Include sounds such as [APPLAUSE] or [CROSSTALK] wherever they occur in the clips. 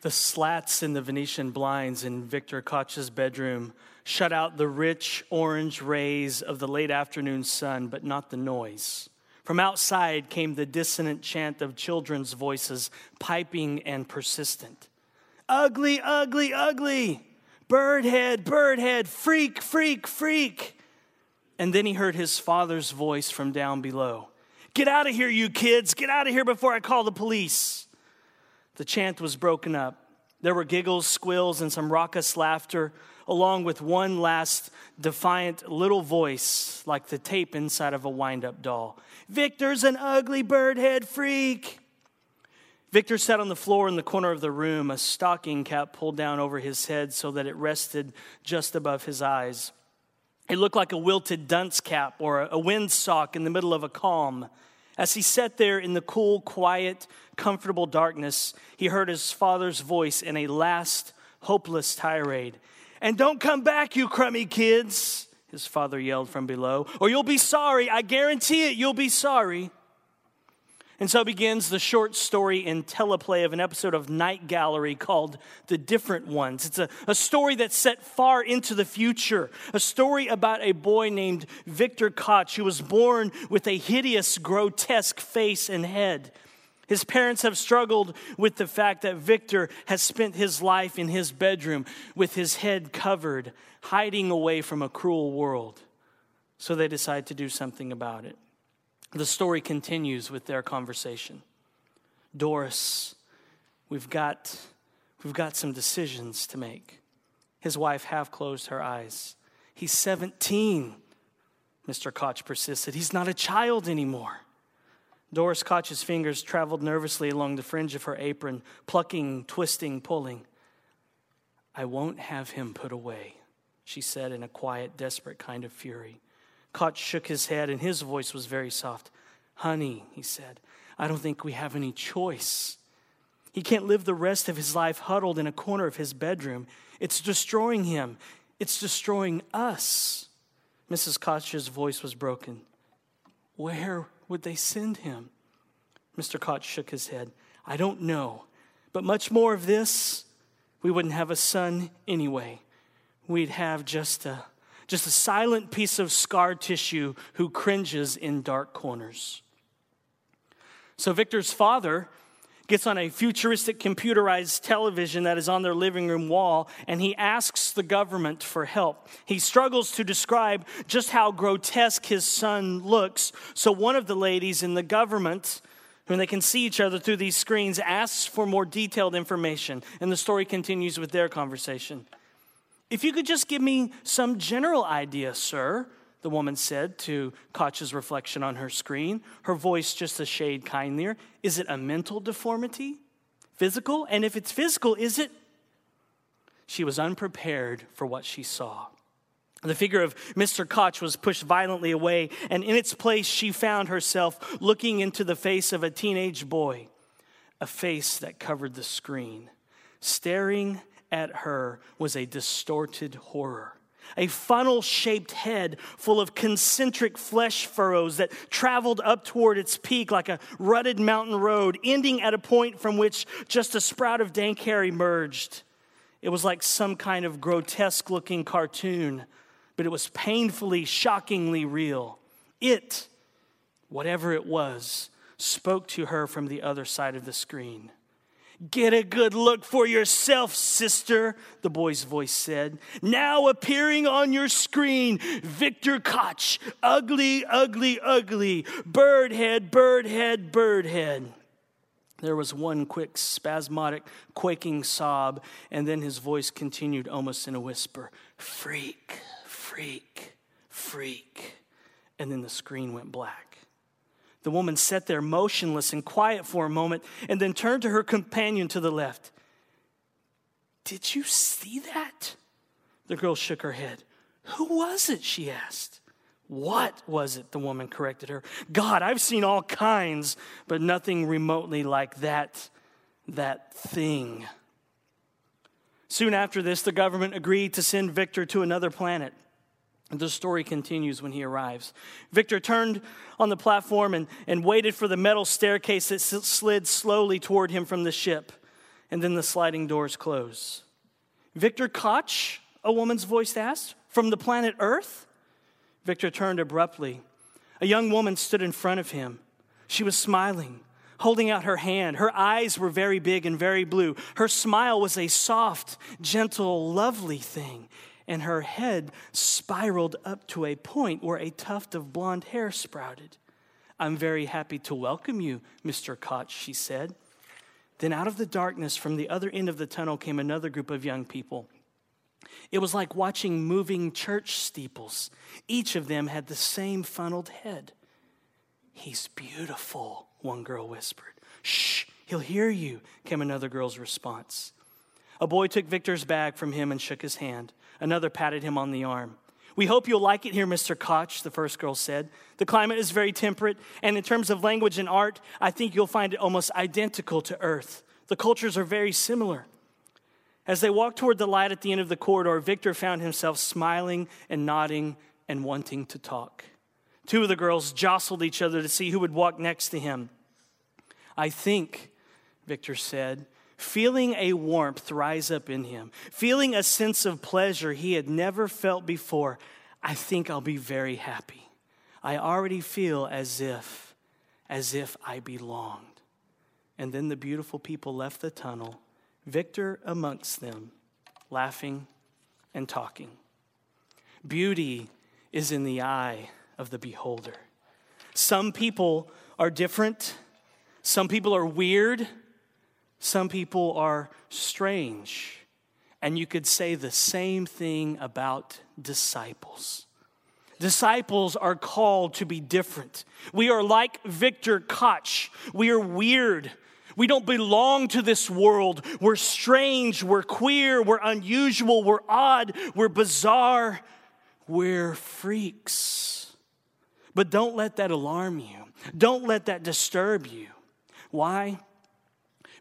The slats in the Venetian blinds in Victor Koch's bedroom shut out the rich orange rays of the late afternoon sun, but not the noise. From outside came the dissonant chant of children's voices, piping and persistent. Ugly, ugly, ugly. Birdhead, birdhead, freak, freak, freak. And then he heard his father's voice from down below Get out of here, you kids. Get out of here before I call the police. The chant was broken up. There were giggles, squeals, and some raucous laughter, along with one last defiant little voice like the tape inside of a wind up doll Victor's an ugly birdhead freak. Victor sat on the floor in the corner of the room, a stocking cap pulled down over his head so that it rested just above his eyes. It looked like a wilted dunce cap or a windsock in the middle of a calm. As he sat there in the cool, quiet, comfortable darkness, he heard his father's voice in a last, hopeless tirade. And don't come back, you crummy kids, his father yelled from below, or you'll be sorry. I guarantee it, you'll be sorry. And so begins the short story in teleplay of an episode of Night Gallery called The Different Ones. It's a, a story that's set far into the future, a story about a boy named Victor Koch who was born with a hideous, grotesque face and head. His parents have struggled with the fact that Victor has spent his life in his bedroom with his head covered, hiding away from a cruel world. So they decide to do something about it. The story continues with their conversation. Doris, we've got, we've got some decisions to make. His wife half closed her eyes. He's 17, Mr. Koch persisted. He's not a child anymore. Doris Koch's fingers traveled nervously along the fringe of her apron, plucking, twisting, pulling. I won't have him put away, she said in a quiet, desperate kind of fury. Koch shook his head, and his voice was very soft. Honey, he said, I don't think we have any choice. He can't live the rest of his life huddled in a corner of his bedroom. It's destroying him, it's destroying us. Mrs. Koch's voice was broken. Where would they send him? Mr. Koch shook his head. I don't know. But much more of this, we wouldn't have a son anyway. We'd have just a just a silent piece of scar tissue who cringes in dark corners. So Victor's father gets on a futuristic computerized television that is on their living room wall and he asks the government for help. He struggles to describe just how grotesque his son looks. So one of the ladies in the government when they can see each other through these screens asks for more detailed information and the story continues with their conversation. If you could just give me some general idea, sir, the woman said to Koch's reflection on her screen, her voice just a shade kindlier. Is it a mental deformity? Physical? And if it's physical, is it? She was unprepared for what she saw. The figure of Mr. Koch was pushed violently away, and in its place, she found herself looking into the face of a teenage boy, a face that covered the screen, staring at her was a distorted horror. A funnel shaped head full of concentric flesh furrows that traveled up toward its peak like a rutted mountain road, ending at a point from which just a sprout of dank hair emerged. It was like some kind of grotesque looking cartoon, but it was painfully, shockingly real. It, whatever it was, spoke to her from the other side of the screen. Get a good look for yourself, sister, the boy's voice said. Now appearing on your screen, Victor Koch, ugly, ugly, ugly, birdhead, birdhead, birdhead. There was one quick, spasmodic, quaking sob, and then his voice continued almost in a whisper Freak, freak, freak. And then the screen went black. The woman sat there motionless and quiet for a moment and then turned to her companion to the left. Did you see that? The girl shook her head. Who was it? she asked. What was it? The woman corrected her. God, I've seen all kinds, but nothing remotely like that, that thing. Soon after this, the government agreed to send Victor to another planet. The story continues when he arrives. Victor turned on the platform and, and waited for the metal staircase that slid slowly toward him from the ship. and then the sliding doors close. Victor Koch, a woman's voice asked, from the planet Earth? Victor turned abruptly. A young woman stood in front of him. She was smiling, holding out her hand. Her eyes were very big and very blue. Her smile was a soft, gentle, lovely thing. And her head spiraled up to a point where a tuft of blonde hair sprouted. I'm very happy to welcome you, Mr. Koch, she said. Then out of the darkness from the other end of the tunnel came another group of young people. It was like watching moving church steeples. Each of them had the same funneled head. He's beautiful, one girl whispered. Shh, he'll hear you, came another girl's response. A boy took Victor's bag from him and shook his hand. Another patted him on the arm. We hope you'll like it here, Mr. Koch, the first girl said. The climate is very temperate, and in terms of language and art, I think you'll find it almost identical to Earth. The cultures are very similar. As they walked toward the light at the end of the corridor, Victor found himself smiling and nodding and wanting to talk. Two of the girls jostled each other to see who would walk next to him. I think, Victor said, feeling a warmth rise up in him, feeling a sense of pleasure he had never felt before, I think I'll be very happy. I already feel as if, as if I belonged. And then the beautiful people left the tunnel, Victor amongst them, laughing and talking. Beauty is in the eye of the beholder. Some people are different, some people are weird. Some people are strange. And you could say the same thing about disciples. Disciples are called to be different. We are like Victor Koch. We are weird. We don't belong to this world. We're strange. We're queer. We're unusual. We're odd. We're bizarre. We're freaks. But don't let that alarm you. Don't let that disturb you. Why?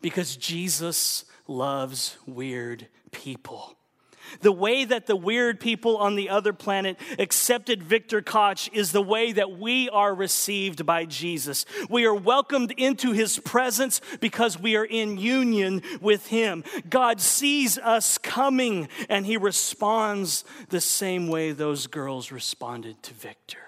Because Jesus loves weird people. The way that the weird people on the other planet accepted Victor Koch is the way that we are received by Jesus. We are welcomed into his presence because we are in union with him. God sees us coming and he responds the same way those girls responded to Victor.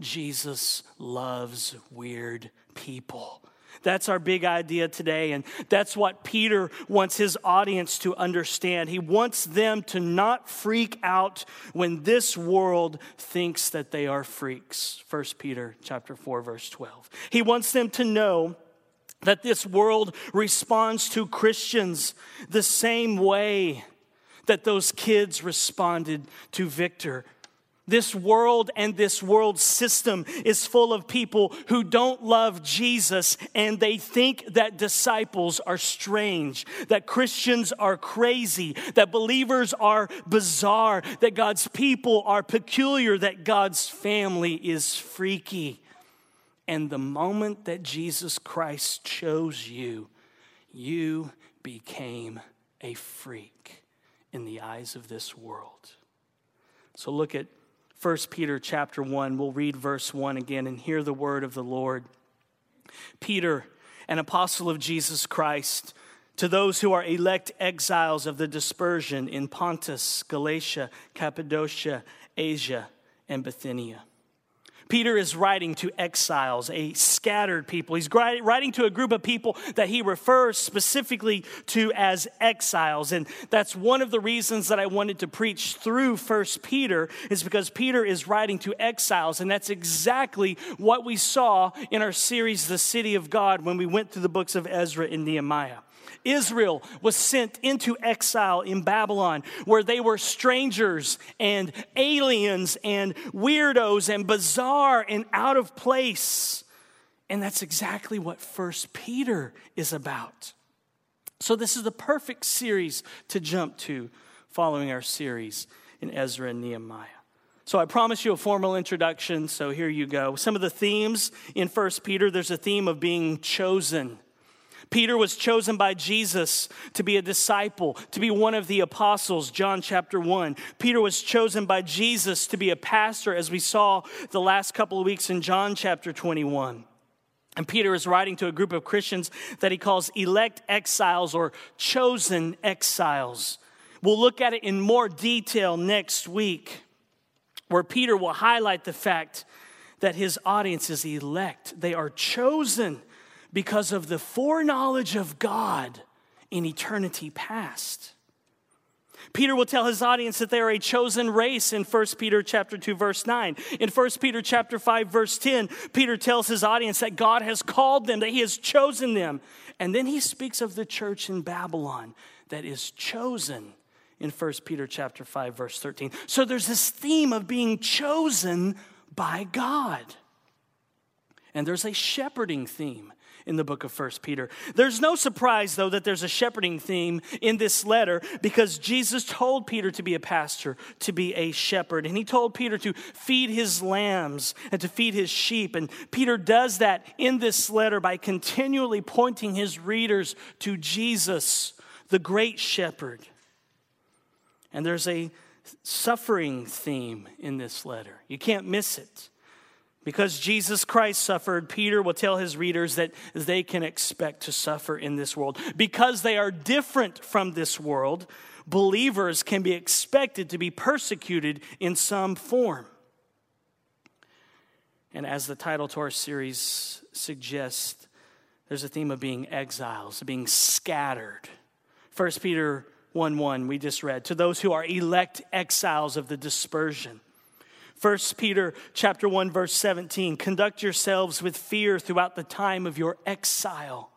Jesus loves weird people. That's our big idea today. And that's what Peter wants his audience to understand. He wants them to not freak out when this world thinks that they are freaks. 1 Peter chapter 4 verse 12. He wants them to know that this world responds to Christians the same way that those kids responded to Victor this world and this world system is full of people who don't love Jesus and they think that disciples are strange, that Christians are crazy, that believers are bizarre, that God's people are peculiar, that God's family is freaky. And the moment that Jesus Christ chose you, you became a freak in the eyes of this world. So look at 1 Peter chapter 1. We'll read verse 1 again and hear the word of the Lord. Peter, an apostle of Jesus Christ, to those who are elect exiles of the dispersion in Pontus, Galatia, Cappadocia, Asia, and Bithynia Peter is writing to exiles, a scattered people. He's writing to a group of people that he refers specifically to as exiles. And that's one of the reasons that I wanted to preach through First Peter is because Peter is writing to exiles. And that's exactly what we saw in our series, The City of God, when we went through the books of Ezra and Nehemiah. Israel was sent into exile in Babylon, where they were strangers and aliens and weirdos and bizarre and out of place. And that's exactly what First Peter is about. So, this is the perfect series to jump to following our series in Ezra and Nehemiah. So I promise you a formal introduction, so here you go. Some of the themes in First Peter, there's a theme of being chosen. Peter was chosen by Jesus to be a disciple, to be one of the apostles, John chapter 1. Peter was chosen by Jesus to be a pastor, as we saw the last couple of weeks in John chapter 21. And Peter is writing to a group of Christians that he calls elect exiles or chosen exiles. We'll look at it in more detail next week, where Peter will highlight the fact that his audience is elect. They are chosen because of the foreknowledge of God in eternity past. Peter will tell his audience that they are a chosen race in 1 Peter chapter 2 verse 9. In 1 Peter chapter 5 verse 10, Peter tells his audience that God has called them, that he has chosen them. And then he speaks of the church in Babylon that is chosen in 1 Peter chapter 5 verse 13. So there's this theme of being chosen by God. And there's a shepherding theme in the book of First Peter. There's no surprise, though, that there's a shepherding theme in this letter because Jesus told Peter to be a pastor, to be a shepherd. And he told Peter to feed his lambs and to feed his sheep. And Peter does that in this letter by continually pointing his readers to Jesus, the great shepherd. And there's a suffering theme in this letter. You can't miss it. Because Jesus Christ suffered, Peter will tell his readers that they can expect to suffer in this world. Because they are different from this world, believers can be expected to be persecuted in some form. And as the title to our series suggests, there's a theme of being exiles, being scattered. 1 Peter 1 1, we just read, to those who are elect exiles of the dispersion. 1 Peter chapter 1 verse 17 conduct yourselves with fear throughout the time of your exile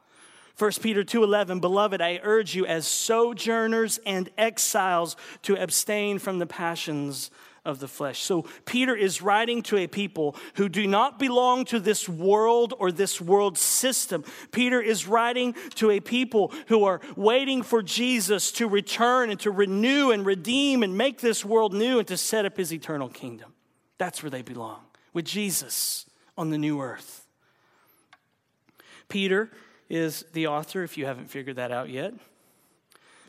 1 Peter 2:11 Beloved I urge you as sojourners and exiles to abstain from the passions of the flesh. So Peter is writing to a people who do not belong to this world or this world system. Peter is writing to a people who are waiting for Jesus to return and to renew and redeem and make this world new and to set up his eternal kingdom. That's where they belong, with Jesus on the new earth. Peter is the author, if you haven't figured that out yet.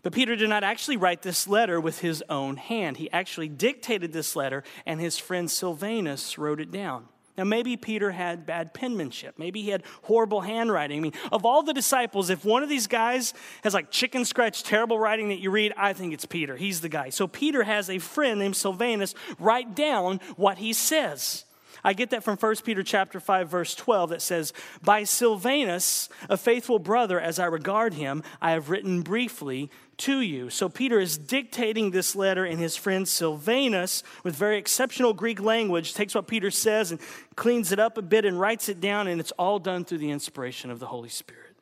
But Peter did not actually write this letter with his own hand. He actually dictated this letter, and his friend Silvanus wrote it down. Now, maybe Peter had bad penmanship. Maybe he had horrible handwriting. I mean, of all the disciples, if one of these guys has like chicken scratch, terrible writing that you read, I think it's Peter. He's the guy. So Peter has a friend named Silvanus write down what he says. I get that from 1 Peter chapter 5 verse 12 that says, "By Silvanus, a faithful brother as I regard him, I have written briefly to you." So Peter is dictating this letter and his friend Silvanus with very exceptional Greek language takes what Peter says and cleans it up a bit and writes it down and it's all done through the inspiration of the Holy Spirit.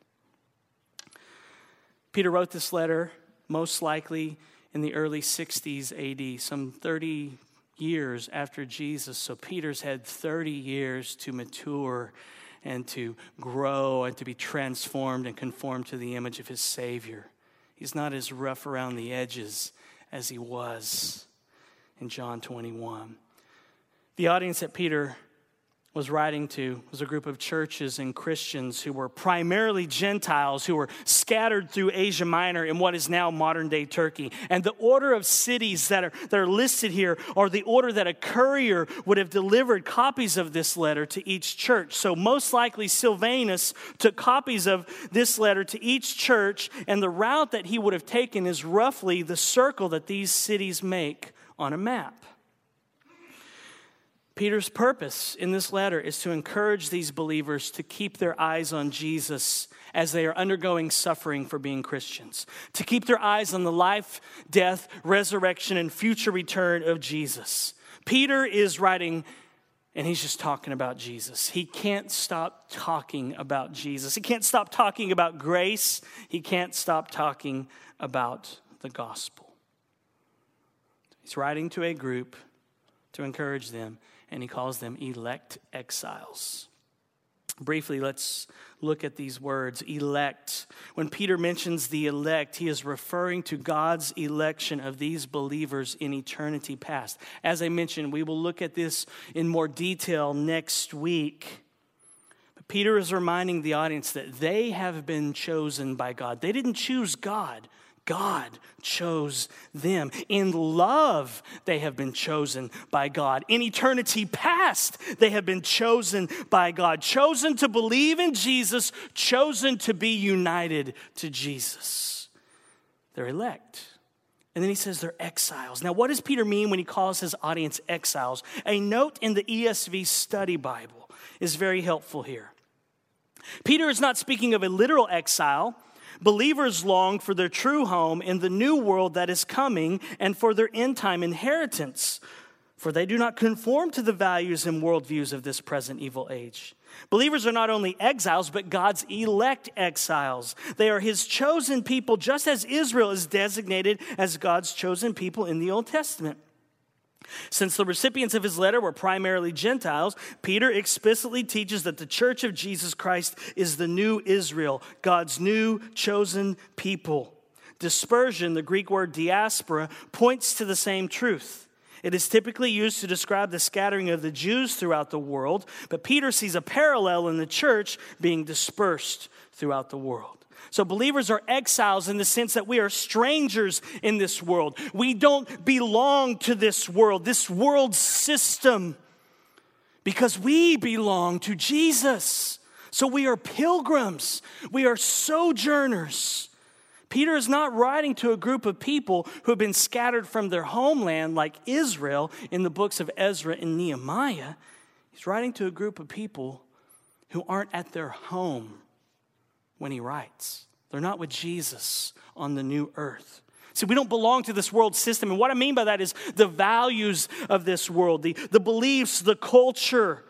Peter wrote this letter most likely in the early 60s AD, some 30 years after Jesus. So Peter's had 30 years to mature and to grow and to be transformed and conformed to the image of his Savior. He's not as rough around the edges as he was in John 21. The audience that Peter was writing to was a group of churches and Christians who were primarily Gentiles who were scattered through Asia Minor in what is now modern day Turkey. And the order of cities that are, that are listed here are the order that a courier would have delivered copies of this letter to each church. So, most likely, Silvanus took copies of this letter to each church, and the route that he would have taken is roughly the circle that these cities make on a map. Peter's purpose in this letter is to encourage these believers to keep their eyes on Jesus as they are undergoing suffering for being Christians, to keep their eyes on the life, death, resurrection, and future return of Jesus. Peter is writing, and he's just talking about Jesus. He can't stop talking about Jesus. He can't stop talking about grace. He can't stop talking about the gospel. He's writing to a group to encourage them and he calls them elect exiles. Briefly, let's look at these words elect. When Peter mentions the elect, he is referring to God's election of these believers in eternity past. As I mentioned, we will look at this in more detail next week. But Peter is reminding the audience that they have been chosen by God. They didn't choose God, God chose them. In love, they have been chosen by God. In eternity past, they have been chosen by God. Chosen to believe in Jesus, chosen to be united to Jesus. They're elect. And then he says they're exiles. Now, what does Peter mean when he calls his audience exiles? A note in the ESV study Bible is very helpful here. Peter is not speaking of a literal exile Believers long for their true home in the new world that is coming and for their end time inheritance, for they do not conform to the values and worldviews of this present evil age. Believers are not only exiles, but God's elect exiles. They are his chosen people, just as Israel is designated as God's chosen people in the Old Testament. Since the recipients of his letter were primarily Gentiles, Peter explicitly teaches that the church of Jesus Christ is the new Israel, God's new chosen people. Dispersion, the Greek word diaspora, points to the same truth. It is typically used to describe the scattering of the Jews throughout the world, but Peter sees a parallel in the church being dispersed throughout the world. So, believers are exiles in the sense that we are strangers in this world. We don't belong to this world, this world system, because we belong to Jesus. So, we are pilgrims, we are sojourners. Peter is not writing to a group of people who have been scattered from their homeland like Israel in the books of Ezra and Nehemiah. He's writing to a group of people who aren't at their home when he writes. They're not with Jesus on the new earth. See, we don't belong to this world system. And what I mean by that is the values of this world, the, the beliefs, the culture,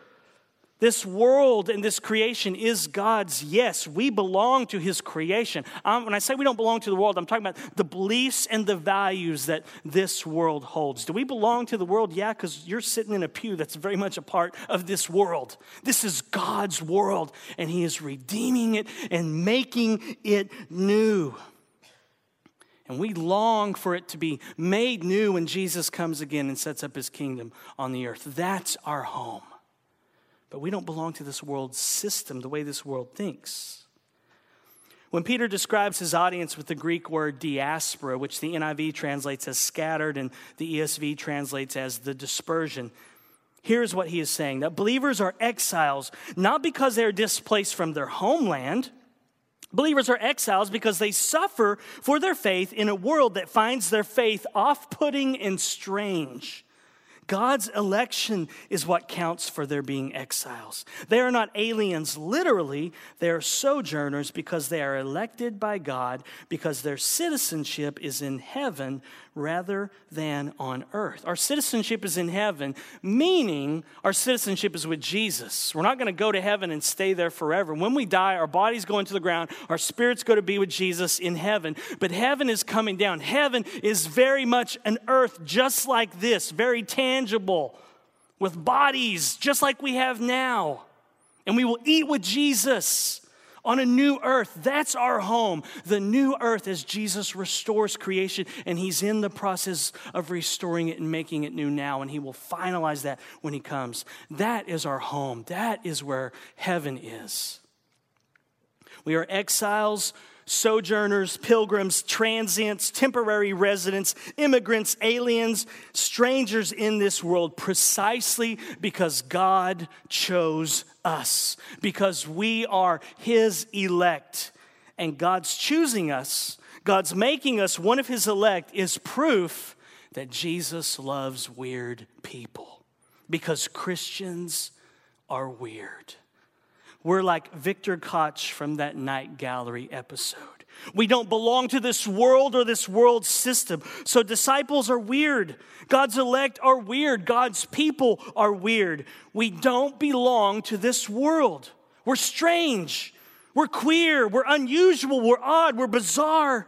this world and this creation is God's. Yes, we belong to His creation. Um, when I say we don't belong to the world, I'm talking about the beliefs and the values that this world holds. Do we belong to the world? Yeah, because you're sitting in a pew that's very much a part of this world. This is God's world, and He is redeeming it and making it new. And we long for it to be made new when Jesus comes again and sets up His kingdom on the earth. That's our home. But we don't belong to this world system the way this world thinks. When Peter describes his audience with the Greek word diaspora, which the NIV translates as scattered and the ESV translates as the dispersion, here's what he is saying that believers are exiles not because they're displaced from their homeland. Believers are exiles because they suffer for their faith in a world that finds their faith off putting and strange. God's election is what counts for their being exiles. They are not aliens literally, they are sojourners because they are elected by God, because their citizenship is in heaven rather than on earth. Our citizenship is in heaven, meaning our citizenship is with Jesus. We're not going to go to heaven and stay there forever. When we die, our bodies go into the ground, our spirits go to be with Jesus in heaven. But heaven is coming down. Heaven is very much an earth just like this, very tangible, with bodies just like we have now. And we will eat with Jesus on a new earth. That's our home. The new earth as Jesus restores creation, and He's in the process of restoring it and making it new now, and He will finalize that when He comes. That is our home. That is where heaven is. We are exiles sojourners, pilgrims, transients, temporary residents, immigrants, aliens, strangers in this world precisely because God chose us, because we are His elect. And God's choosing us, God's making us one of His elect, is proof that Jesus loves weird people because Christians are weird. We're like Victor Koch from that Night Gallery episode. We don't belong to this world or this world system. So disciples are weird. God's elect are weird. God's people are weird. We don't belong to this world. We're strange. We're queer. We're unusual. We're odd. We're bizarre.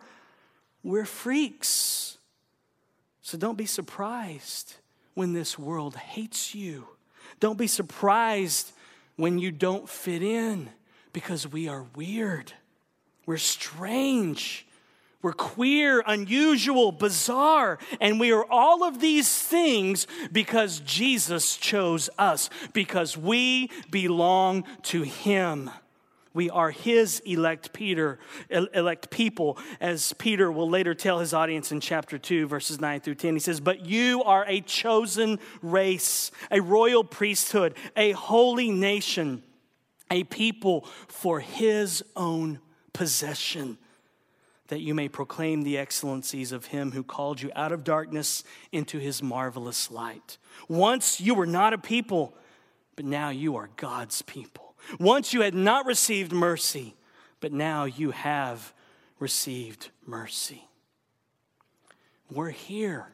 We're freaks. So don't be surprised when this world hates you. Don't be surprised when you don't fit in because we are weird. We're strange. We're queer, unusual, bizarre. And we are all of these things because Jesus chose us, because we belong to Him. We are his elect Peter, elect people, as Peter will later tell his audience in chapter 2, verses 9 through 10. He says, But you are a chosen race, a royal priesthood, a holy nation, a people for his own possession, that you may proclaim the excellencies of him who called you out of darkness into his marvelous light. Once you were not a people, but now you are God's people. Once you had not received mercy, but now you have received mercy. We're here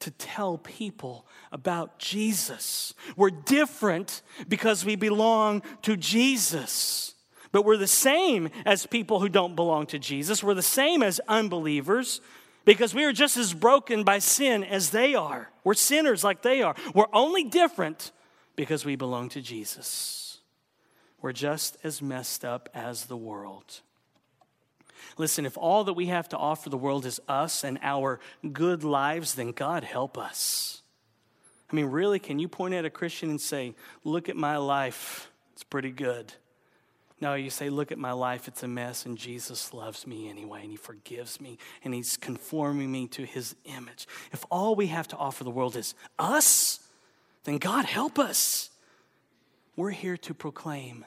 to tell people about Jesus. We're different because we belong to Jesus. But we're the same as people who don't belong to Jesus. We're the same as unbelievers because we are just as broken by sin as they are. We're sinners like they are. We're only different because we belong to Jesus. We're just as messed up as the world. Listen, if all that we have to offer the world is us and our good lives, then God help us. I mean, really, can you point at a Christian and say, Look at my life, it's pretty good? No, you say, Look at my life, it's a mess, and Jesus loves me anyway, and He forgives me, and He's conforming me to His image. If all we have to offer the world is us, then God help us. We're here to proclaim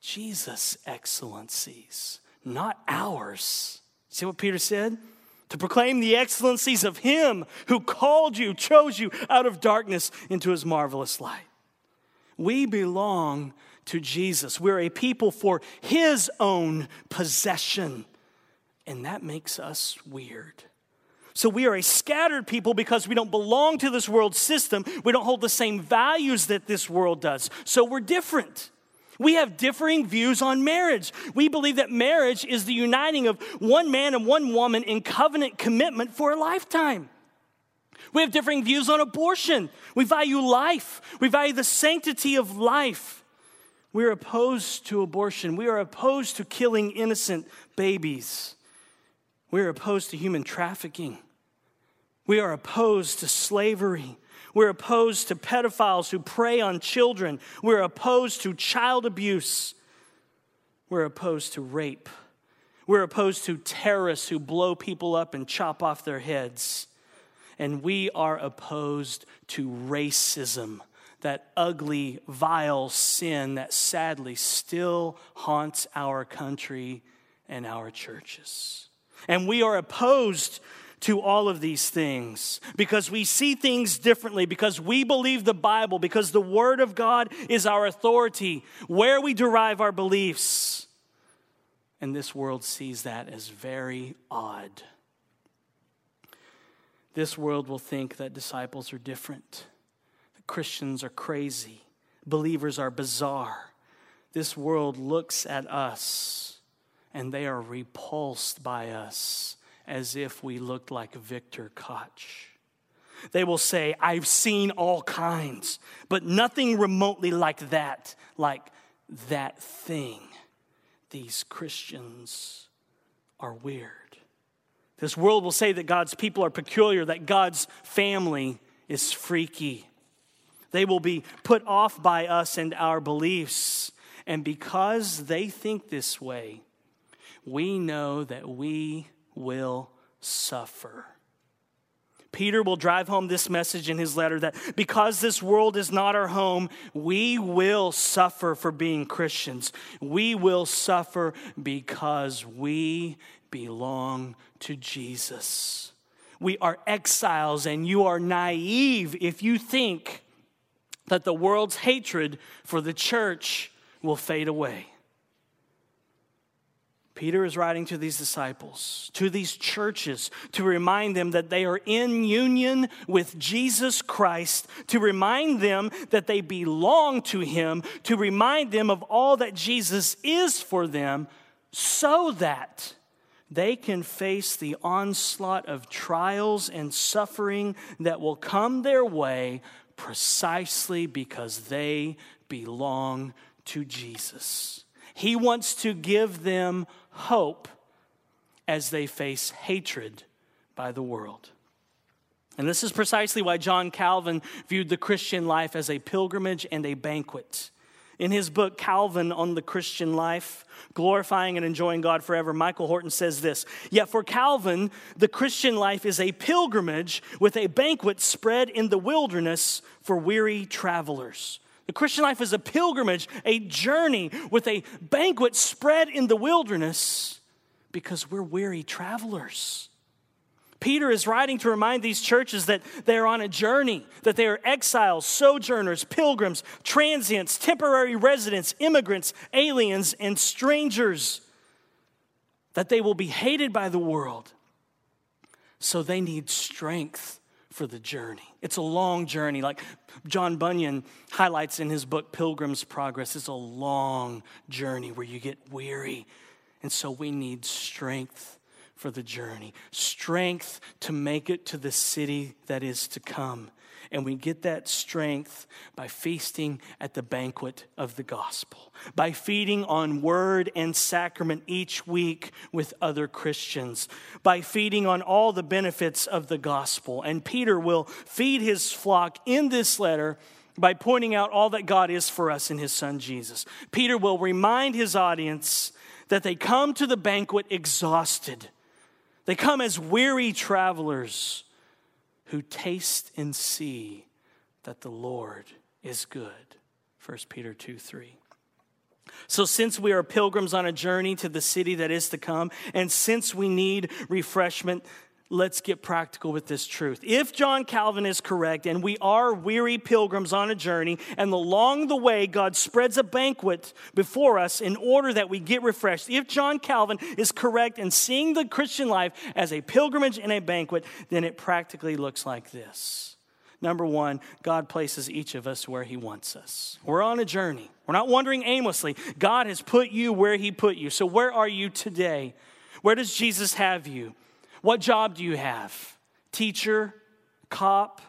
Jesus' excellencies, not ours. See what Peter said? To proclaim the excellencies of Him who called you, chose you out of darkness into His marvelous light. We belong to Jesus. We're a people for His own possession. And that makes us weird. So we are a scattered people because we don't belong to this world system. We don't hold the same values that this world does. So we're different. We have differing views on marriage. We believe that marriage is the uniting of one man and one woman in covenant commitment for a lifetime. We have differing views on abortion. We value life, we value the sanctity of life. We are opposed to abortion, we are opposed to killing innocent babies. We are opposed to human trafficking. We are opposed to slavery. We're opposed to pedophiles who prey on children. We're opposed to child abuse. We're opposed to rape. We're opposed to terrorists who blow people up and chop off their heads. And we are opposed to racism, that ugly, vile sin that sadly still haunts our country and our churches. And we are opposed to all of these things because we see things differently, because we believe the Bible, because the Word of God is our authority, where we derive our beliefs. And this world sees that as very odd. This world will think that disciples are different, that Christians are crazy, believers are bizarre. This world looks at us and they are repulsed by us as if we looked like Victor Koch. They will say, I've seen all kinds, but nothing remotely like that, like that thing. These Christians are weird. This world will say that God's people are peculiar, that God's family is freaky. They will be put off by us and our beliefs. And because they think this way, we know that we will suffer. Peter will drive home this message in his letter that because this world is not our home, we will suffer for being Christians. We will suffer because we belong to Jesus. We are exiles, and you are naive if you think that the world's hatred for the church will fade away. Peter is writing to these disciples, to these churches, to remind them that they are in union with Jesus Christ, to remind them that they belong to Him, to remind them of all that Jesus is for them, so that they can face the onslaught of trials and suffering that will come their way precisely because they belong to Jesus. He wants to give them hope as they face hatred by the world. And this is precisely why John Calvin viewed the Christian life as a pilgrimage and a banquet. In his book, Calvin on the Christian Life, Glorifying and Enjoying God Forever, Michael Horton says this Yet for Calvin, the Christian life is a pilgrimage with a banquet spread in the wilderness for weary travelers. The Christian life is a pilgrimage, a journey with a banquet spread in the wilderness because we're weary travelers. Peter is writing to remind these churches that they are on a journey, that they are exiles, sojourners, pilgrims, transients, temporary residents, immigrants, aliens, and strangers, that they will be hated by the world. So they need strength for the journey. It's a long journey, like John Bunyan highlights in his book, Pilgrim's Progress. It's a long journey where you get weary. And so we need strength for the journey, strength to make it to the city that is to come. And we get that strength by feasting at the banquet of the gospel, by feeding on word and sacrament each week with other Christians, by feeding on all the benefits of the gospel. And Peter will feed his flock in this letter by pointing out all that God is for us in his son Jesus. Peter will remind his audience that they come to the banquet exhausted they come as weary travelers who taste and see that the Lord is good. 1 Peter 2 3. So, since we are pilgrims on a journey to the city that is to come, and since we need refreshment, let's get practical with this truth. If John Calvin is correct, and we are weary pilgrims on a journey, and along the way, God spreads a banquet before us in order that we get refreshed. If John Calvin is correct in seeing the Christian life as a pilgrimage and a banquet, then it practically looks like this. Number one, God places each of us where He wants us. We're on a journey. We're not wandering aimlessly. God has put you where He put you. So, where are you today? Where does Jesus have you? What job do you have? Teacher, cop,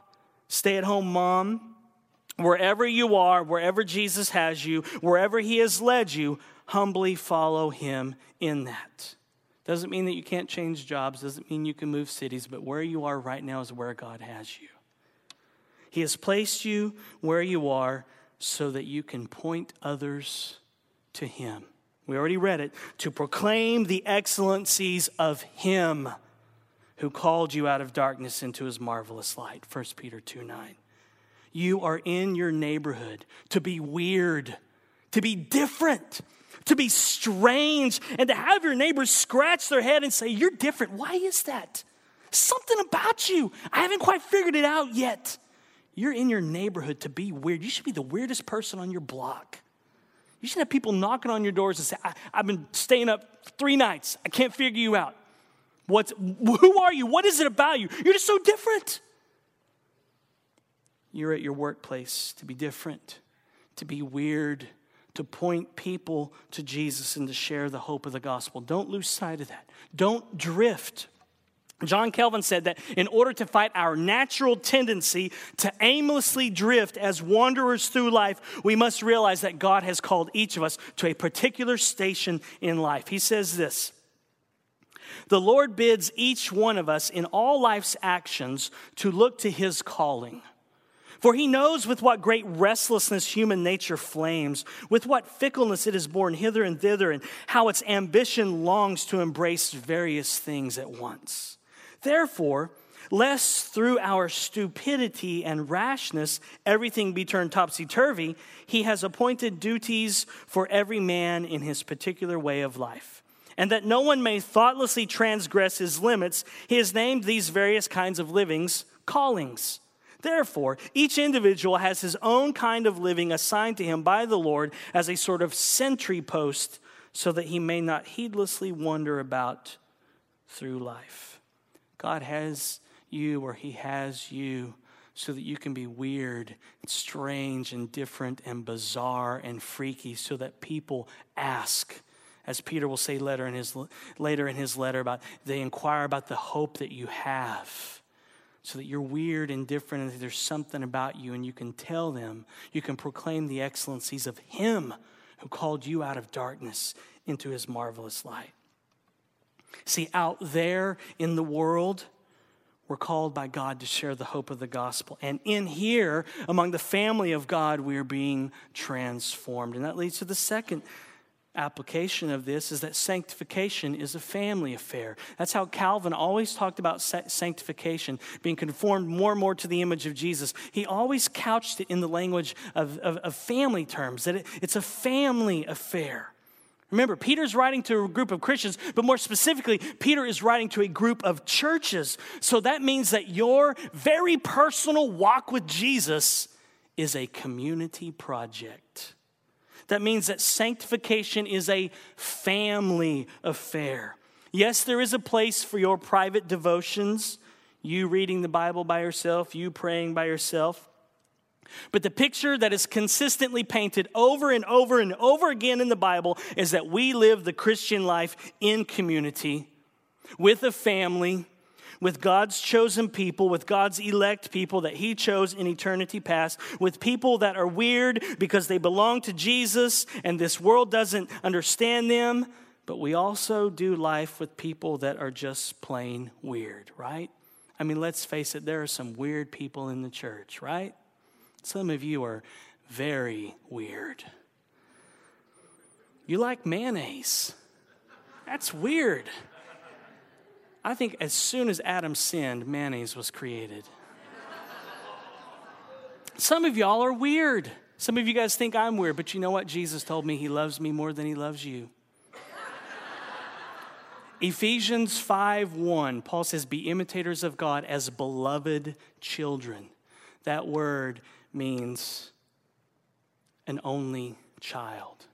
stay at home mom? Wherever you are, wherever Jesus has you, wherever he has led you, humbly follow him in that. Doesn't mean that you can't change jobs, doesn't mean you can move cities, but where you are right now is where God has you. He has placed you where you are so that you can point others to him. We already read it to proclaim the excellencies of him who called you out of darkness into his marvelous light. 1 Peter 2 9. You are in your neighborhood to be weird, to be different, to be strange, and to have your neighbors scratch their head and say, You're different. Why is that? Something about you. I haven't quite figured it out yet. You're in your neighborhood to be weird. You should be the weirdest person on your block. You should have people knocking on your doors and say, I, have been staying up three nights. I can't figure you out. What's, who are you? What is it about you? You're just so different. You're at your workplace to be different, to be weird, to point people to Jesus and to share the hope of the gospel. Don't lose sight of that. Don't drift. John Calvin said that in order to fight our natural tendency to aimlessly drift as wanderers through life, we must realize that God has called each of us to a particular station in life. He says this the Lord bids each one of us in all life's actions to look to his calling. For he knows with what great restlessness human nature flames, with what fickleness it is borne hither and thither, and how its ambition longs to embrace various things at once. Therefore, lest through our stupidity and rashness everything be turned topsy turvy, he has appointed duties for every man in his particular way of life and that no one may thoughtlessly transgress his limits, he has named these various kinds of livings callings. Therefore, each individual has his own kind of living assigned to him by the Lord as a sort of sentry post so that he may not heedlessly wander about through life. God has you or he has you so that you can be weird, and strange, and different, and bizarre, and freaky, so that people ask, as Peter will say later in his, later in his letter about they inquire about the hope that you have so that you're weird and different and there's something about you and you can tell them you can proclaim the excellencies of him who called you out of darkness into his marvelous light see out there in the world We're called by God to share the hope of the gospel. And in here, among the family of God, we are being transformed. And that leads to the second application of this is that sanctification is a family affair. That's how Calvin always talked about sanctification, being conformed more and more to the image of Jesus. He always couched it in the language of, of, of family terms, that it, it's a family affair. Remember, Peter's writing to a group of Christians, but more specifically, Peter is writing to a group of churches. So that means that your very personal walk with Jesus is a community project. That means that sanctification is a family affair. Yes, there is a place for your private devotions, you reading the Bible by yourself, you praying by yourself. But the picture that is consistently painted over and over and over again in the Bible is that we live the Christian life in community with a family with God's chosen people, with God's elect people that He chose in eternity past, with people that are weird because they belong to Jesus and this world doesn't understand them. But we also do life with people that are just plain weird, right? I mean, let's face it, there are some weird people in the church, right? Some of you are very weird. You like mayonnaise. That's weird. I think as soon as Adam sinned, mayonnaise was created. Some of y'all are weird. Some of you guys think I'm weird, but you know what? Jesus told me he loves me more than he loves you. Ephesians 5 1, Paul says, Be imitators of God as beloved children. That word means an only child.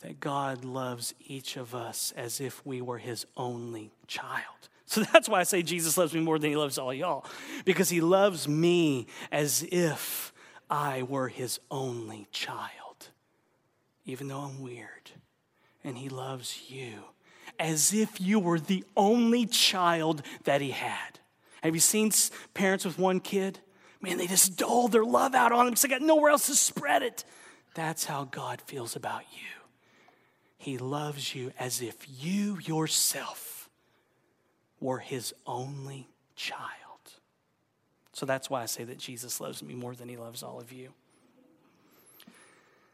That God loves each of us as if we were his only child. So [LAUGHS] that's why I say Jesus loves me more than he loves all y'all, because he loves me as if I were his only child, even though I'm weird. And he loves you as if you were the only child that he had. Have you seen parents with one kid? Man, they just dole their love out on them because they got nowhere else to spread it. That's how God feels about you. He loves you as if you yourself were his only child. So that's why I say that Jesus loves me more than he loves all of you.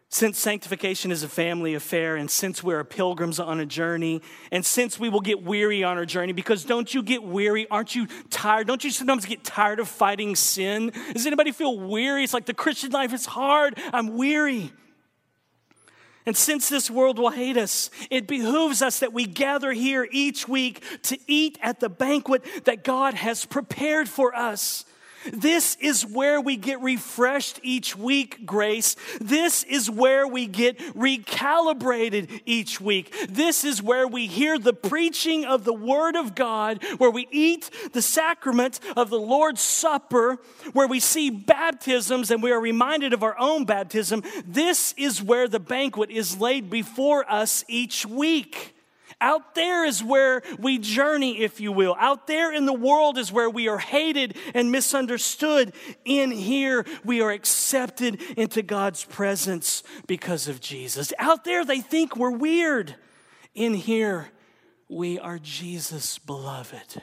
Since sanctification is a family affair, and since we're pilgrims on a journey, and since we will get weary on our journey, because don't you get weary? Aren't you tired? Don't you sometimes get tired of fighting sin? Does anybody feel weary? It's like the Christian life is hard. I'm weary. And since this world will hate us, it behooves us that we gather here each week to eat at the banquet that God has prepared for us. This is where we get refreshed each week, grace. This is where we get recalibrated each week. This is where we hear the preaching of the Word of God, where we eat the sacrament of the Lord's Supper, where we see baptisms and we are reminded of our own baptism. This is where the banquet is laid before us each week. Out there is where we journey, if you will. Out there in the world is where we are hated and misunderstood. In here, we are accepted into God's presence because of Jesus. Out there, they think we're weird. In here, we are Jesus' beloved.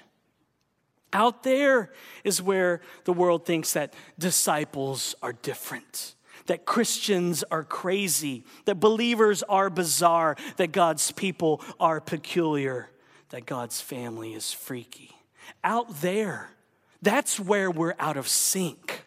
Out there is where the world thinks that disciples are different that Christians are crazy, that believers are bizarre, that God's people are peculiar, that God's family is freaky. Out there, that's where we're out of sync.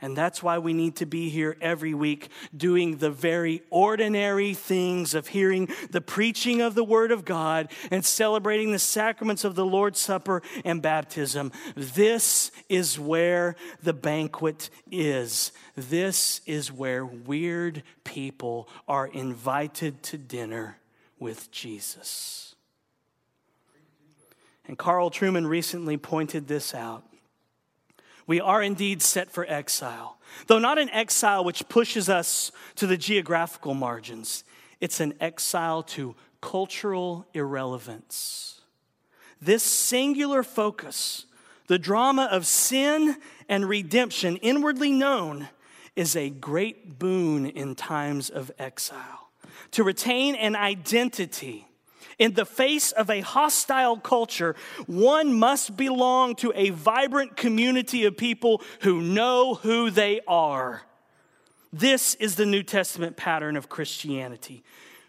And that's why we need to be here every week doing the very ordinary things of hearing the preaching of the Word of God and celebrating the sacraments of the Lord's Supper and baptism. This is where the banquet is. This is where weird people are invited to dinner with Jesus. And Carl Trueman recently pointed this out we are indeed set for exile, though not an exile which pushes us to the geographical margins. It's an exile to cultural irrelevance. This singular focus, the drama of sin and redemption, inwardly known, is a great boon in times of exile. To retain an identity In the face of a hostile culture, one must belong to a vibrant community of people who know who they are. This is the New Testament pattern of Christianity.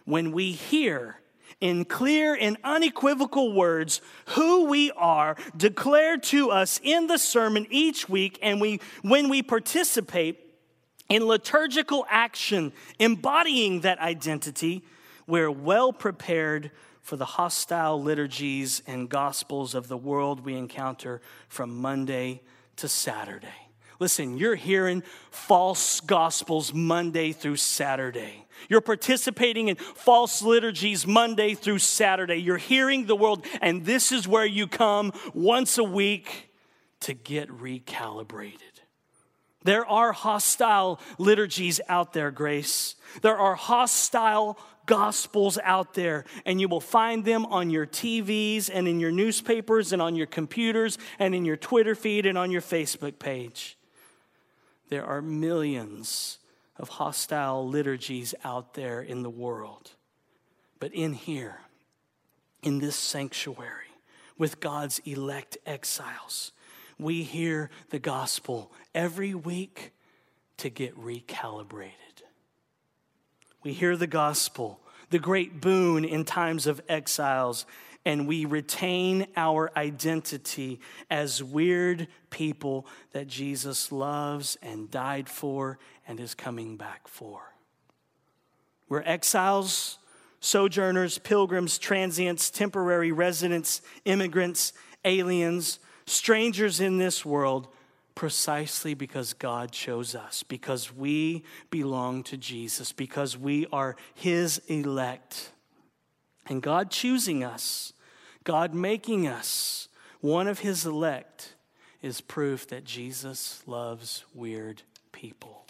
When we hear in clear and unequivocal words who we are declared to us in the sermon each week, and we, when we participate in liturgical action embodying that identity, we're well prepared for the hostile liturgies and gospels of the world we encounter from Monday to Saturday. Listen, you're hearing false gospels Monday through Saturday. You're participating in false liturgies Monday through Saturday. You're hearing the world, and this is where you come once a week to get recalibrated. There are hostile liturgies out there, Grace. There are hostile gospels out there, and you will find them on your TVs and in your newspapers and on your computers and in your Twitter feed and on your Facebook page. There are millions of hostile liturgies out there in the world. But in here, in this sanctuary, with God's elect exiles, we hear the gospel every week to get recalibrated. We hear the gospel, the great boon in times of exiles, and we retain our identity as weird people that Jesus loves and died for and is coming back for. We're exiles, sojourners, pilgrims, transients, temporary residents, immigrants, aliens, strangers in this world precisely because God chose us, because we belong to Jesus, because we are His elect. And God choosing us, God making us one of His elect, is proof that Jesus loves weird people.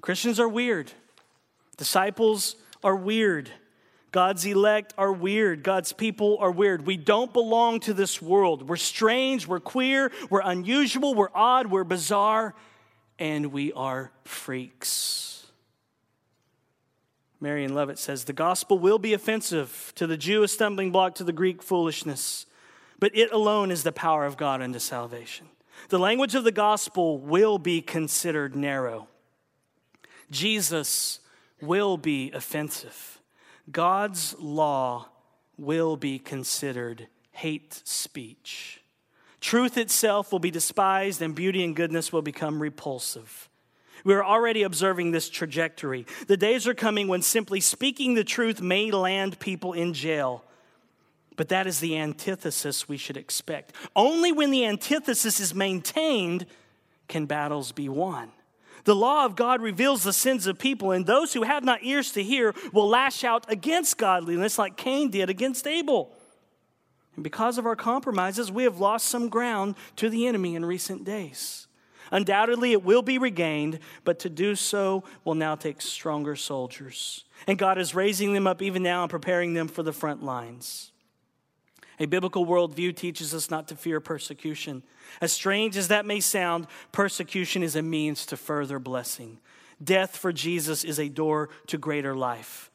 Christians are weird, disciples are weird. God's elect are weird. God's people are weird. We don't belong to this world. We're strange, we're queer, we're unusual, we're odd, we're bizarre, and we are freaks. Marion Levitt says the gospel will be offensive to the Jew, a stumbling block to the Greek, foolishness, but it alone is the power of God unto salvation. The language of the gospel will be considered narrow. Jesus will be offensive. God's law will be considered hate speech. Truth itself will be despised, and beauty and goodness will become repulsive. We're already observing this trajectory. The days are coming when simply speaking the truth may land people in jail. But that is the antithesis we should expect. Only when the antithesis is maintained can battles be won. The law of God reveals the sins of people, and those who have not ears to hear will lash out against godliness like Cain did against Abel. And because of our compromises, we have lost some ground to the enemy in recent days. Undoubtedly, it will be regained, but to do so will now take stronger soldiers. And God is raising them up even now and preparing them for the front lines. A biblical worldview teaches us not to fear persecution. As strange as that may sound, persecution is a means to further blessing. Death for Jesus is a door to greater life.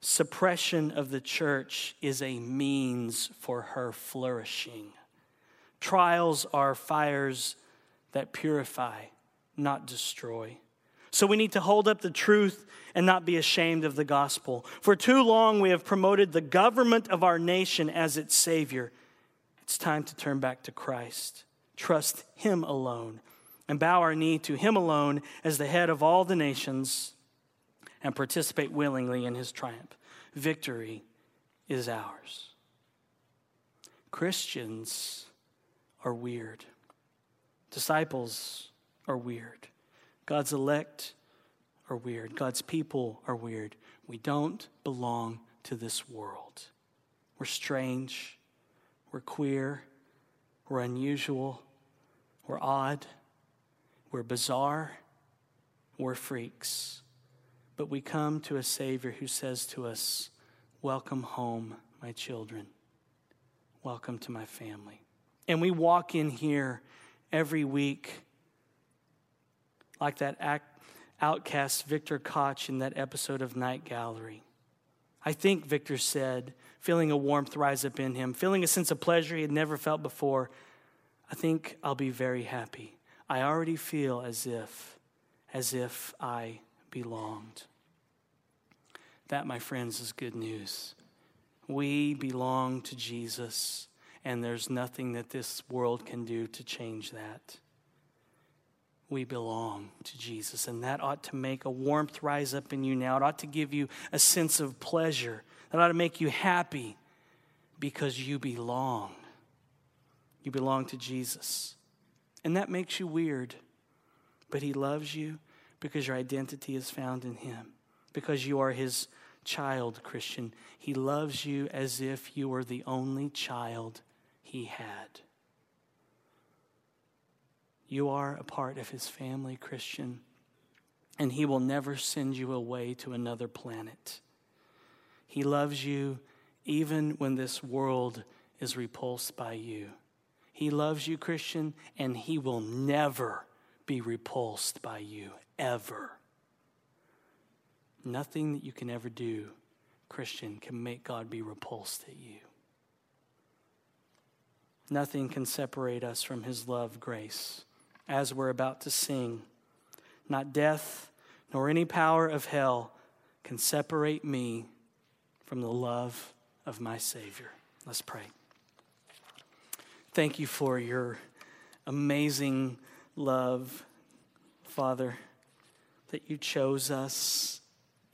Suppression of the church is a means for her flourishing. Trials are fires that purify, not destroy. So we need to hold up the truth and not be ashamed of the gospel. For too long, we have promoted the government of our nation as its Savior. It's time to turn back to Christ, trust Him alone, and bow our knee to Him alone as the head of all the nations and participate willingly in His triumph. Victory is ours. Christians are weird, disciples are weird. God's elect are weird. God's people are weird. We don't belong to this world. We're strange. We're queer. We're unusual. We're odd. We're bizarre. We're freaks. But we come to a Savior who says to us, Welcome home, my children. Welcome to my family. And we walk in here every week like that outcast Victor Koch in that episode of Night Gallery. I think, Victor said, feeling a warmth rise up in him, feeling a sense of pleasure he had never felt before, I think I'll be very happy. I already feel as if, as if I belonged. That, my friends, is good news. We belong to Jesus, and there's nothing that this world can do to change that. We belong to Jesus, and that ought to make a warmth rise up in you now. It ought to give you a sense of pleasure. That ought to make you happy because you belong. You belong to Jesus. And that makes you weird, but He loves you because your identity is found in Him, because you are His child, Christian. He loves you as if you were the only child he had. You are a part of his family, Christian, and he will never send you away to another planet. He loves you even when this world is repulsed by you. He loves you, Christian, and he will never be repulsed by you, ever. Nothing that you can ever do, Christian, can make God be repulsed at you. Nothing can separate us from his love, grace, as we're about to sing. Not death nor any power of hell can separate me from the love of my Savior. Let's pray. Thank you for your amazing love, Father, that you chose us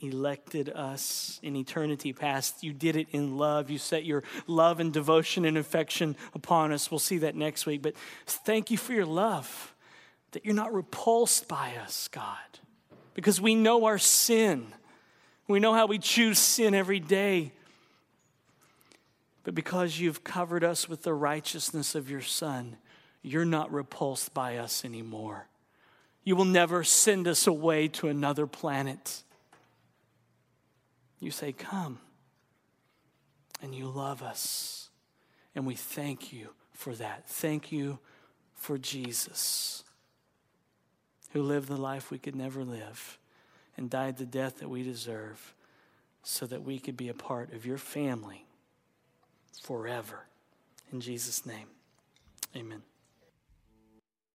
elected us in eternity past. You did it in love. You set your love and devotion and affection upon us. We'll see that next week. But thank you for your love, that you're not repulsed by us, God, because we know our sin. We know how we choose sin every day. But because you've covered us with the righteousness of your Son, you're not repulsed by us anymore. You will never send us away to another planet. You say, Come. And you love us. And we thank you for that. Thank you for Jesus, who lived the life we could never live and died the death that we deserve so that we could be a part of your family forever. In Jesus' name, amen.